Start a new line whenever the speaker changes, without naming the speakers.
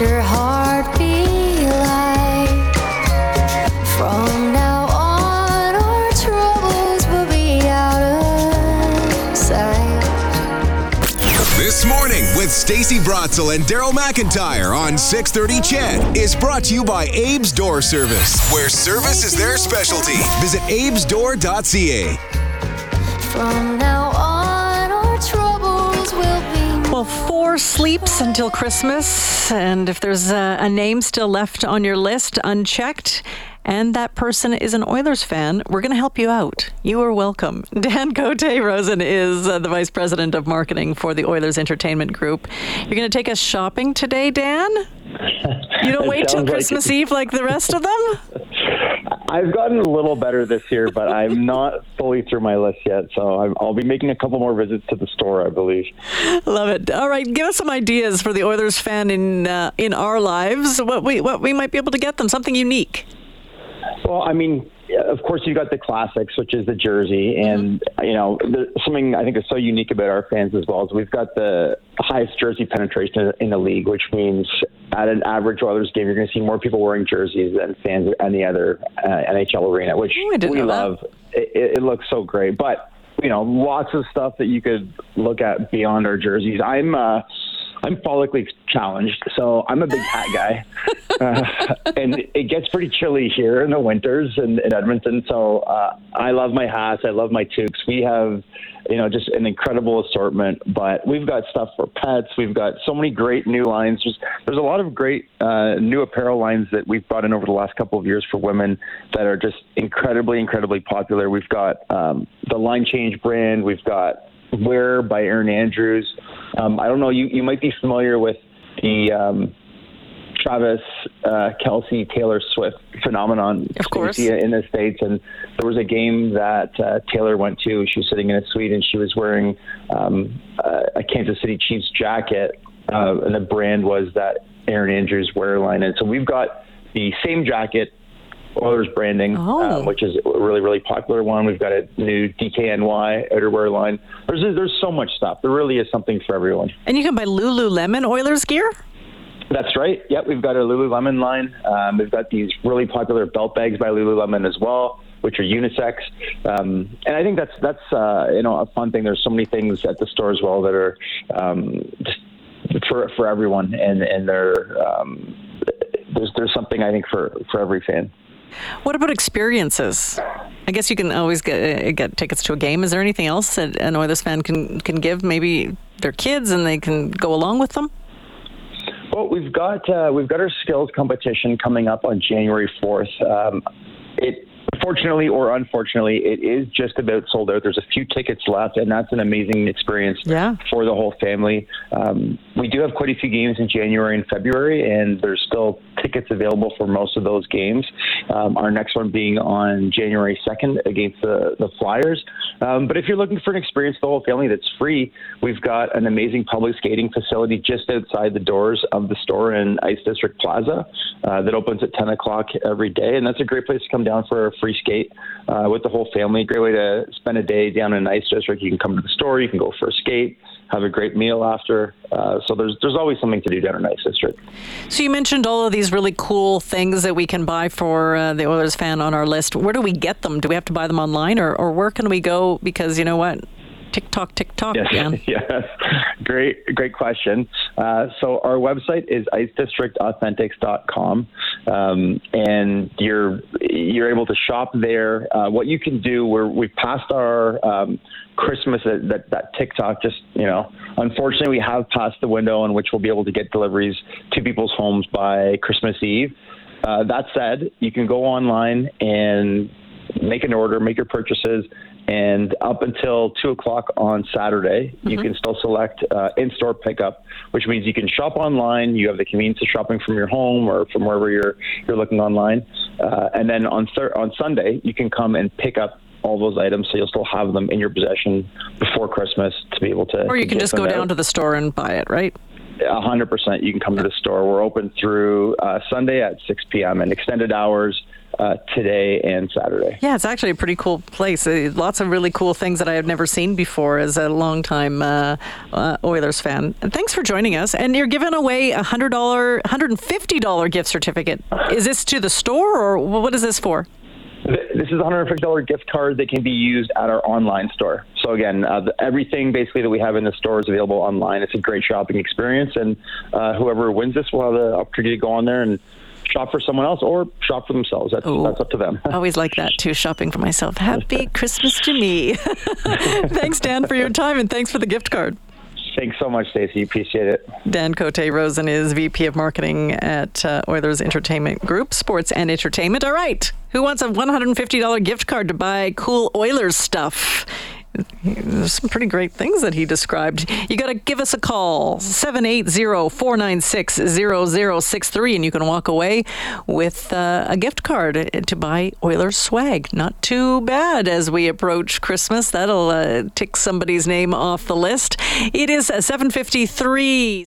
Your heart be like? From now on, our troubles will be out of sight.
This morning with Stacey Brotzel and Daryl McIntyre on 630 CHED is brought to you by Abe's Door Service, where service is their specialty. Visit abesdoor.ca.
From now
sleeps until Christmas, and if there's a, a name still left on your list unchecked, and that person is an Oilers fan, we're going to help you out. You are welcome. Dan Cote Rosen is uh, the vice president of marketing for the Oilers Entertainment Group. You're going to take us shopping today, Dan? You don't wait till
sounds like
Christmas. Eve like the rest of them?
I've gotten a little better this year, but I'm not fully through my list yet. So I'm, I'll be making a couple more visits to the store, I believe.
Love it. All right, give us some ideas for the Oilers fan in uh, in our lives. What we what we might be able to get them something unique.
Well, I mean, of course, you've got the classics, which is the jersey, and you know, the, something I think is so unique about our fans as well is we've got the highest jersey penetration in the league, which means at an average Oilers game, you're going to see more people wearing jerseys than fans at any other uh, NHL arena, which
Oh,
we love. It, it, it looks so great, but you know, lots of stuff that you could look at beyond our jerseys. I'm. Uh, I'm follically challenged, so I'm a big hat guy, uh, and it gets pretty chilly here in the winters in, in Edmonton. So uh, I love my hats. I love my toques. We have, you know, just an incredible assortment. But we've got stuff for pets. We've got so many great new lines. Just there's a lot of great uh, new apparel lines that we've brought in over the last couple of years for women that are just incredibly, incredibly popular. We've got um, the Line Change brand. We've got Wear by Erin Andrews. Um, I don't know. You you might be familiar with the um, Travis uh, Kelce Taylor Swift phenomenon.
Of course.
In the states, and there was a game that uh, Taylor went to. She was sitting in a suite, and she was wearing um, a Kansas City Chiefs jacket, uh, and the brand was that Erin Andrews wear line. And so we've got the same jacket. Oilers branding,
Oh.
uh, which is a really, really popular one. We've got a new DKNY outerwear line. There's there's so much stuff. There really is something for everyone.
And you can buy Lululemon Oilers gear.
That's right. Yep, we've got a Lululemon line. Um, we've got these really popular belt bags by Lululemon as well, which are unisex. Um, and I think that's that's uh, you know a fun thing. There's so many things at the store as well that are um, just for for everyone, and and they're um, there's there's something I think for for every fan.
What about experiences? I guess you can always get uh, get tickets to a game. Is there anything else that an Oilers fan can can give? Maybe their kids and they can go along with them.
Well, we've got uh, we've got our skills competition coming up on January fourth. Um, it fortunately or unfortunately, it is just about sold out. There's a few tickets left, and that's an amazing experience
Yeah.
for the whole family. Um, we do have quite a few games in January and February, and there's still tickets available for most of those games. Um, our next one being on January 2nd against the, the Flyers. Um, but if you're looking for an experience for the whole family that's free, we've got an amazing public skating facility just outside the doors of the store in Ice District Plaza uh, that opens at 10 o'clock every day. And that's a great place to come down for a free skate uh, with the whole family. Great way to spend a day down in Ice District. You can come to the store, you can go for a skate, have a great meal after. Uh, so there's there's always something to do down in Ice District.
So you mentioned all of these really cool things that we can buy for uh, the Oilers fan on our list. Where do we get them? Do we have to buy them online, or, or where can we go? Because you know what, TikTok, TikTok,
Yes,
Dan.
yes. Great, great question. Uh, so our website is icedistrictauthentics.com, um, and you're you're able to shop there. Uh, what you can do, we're we've passed our um, Christmas that, that that TikTok. Just you know, unfortunately, we have passed the window in which we'll be able to get deliveries to people's homes by Christmas Eve. Uh, that said, you can go online and make an order, make your purchases, and up until two o'clock on Saturday, you can still select uh, in-store pickup, which means you can shop online. You have the convenience of shopping from your home or from wherever you're you're looking online, uh, and then on thir- on Sunday, you can come and pick up all those items, so you'll still have them in your possession before Christmas to be able to.
Or you can just go
out.
down to the store and buy it, right?
A hundred percent. You can come to the store. We're open through uh, Sunday at 6 p.m. and extended hours uh, today and Saturday.
Yeah, it's actually a pretty cool place. Uh, lots of really cool things that I have never seen before as a longtime uh, uh, Oilers fan. And thanks for joining us. And you're giving away a $100, $150 gift certificate. Is this to the store or what is this for?
This is a $150 gift card that can be used at our online store. So again, uh, the, everything basically that we have in the store is available online. It's a great shopping experience, and uh, whoever wins this will have the opportunity to go on there and shop for someone else or shop for themselves. That's,
Ooh.
that's up to them.
I always like that too, shopping for myself. Happy Christmas to me. thanks, Dan, for your time, and thanks for the gift card.
Thanks so much, Stacey. Appreciate it.
Dan Cote Rosen is VP of Marketing at uh, Oilers Entertainment Group, Sports and Entertainment. All right. Who wants a $150 gift card to buy cool Oilers stuff? There's some pretty great things that he described. You got to give us a call, 780-496-0063, and you can walk away with uh, a gift card to buy Oilers swag. Not too bad as we approach Christmas. That'll uh, tick somebody's name off the list. It is 753.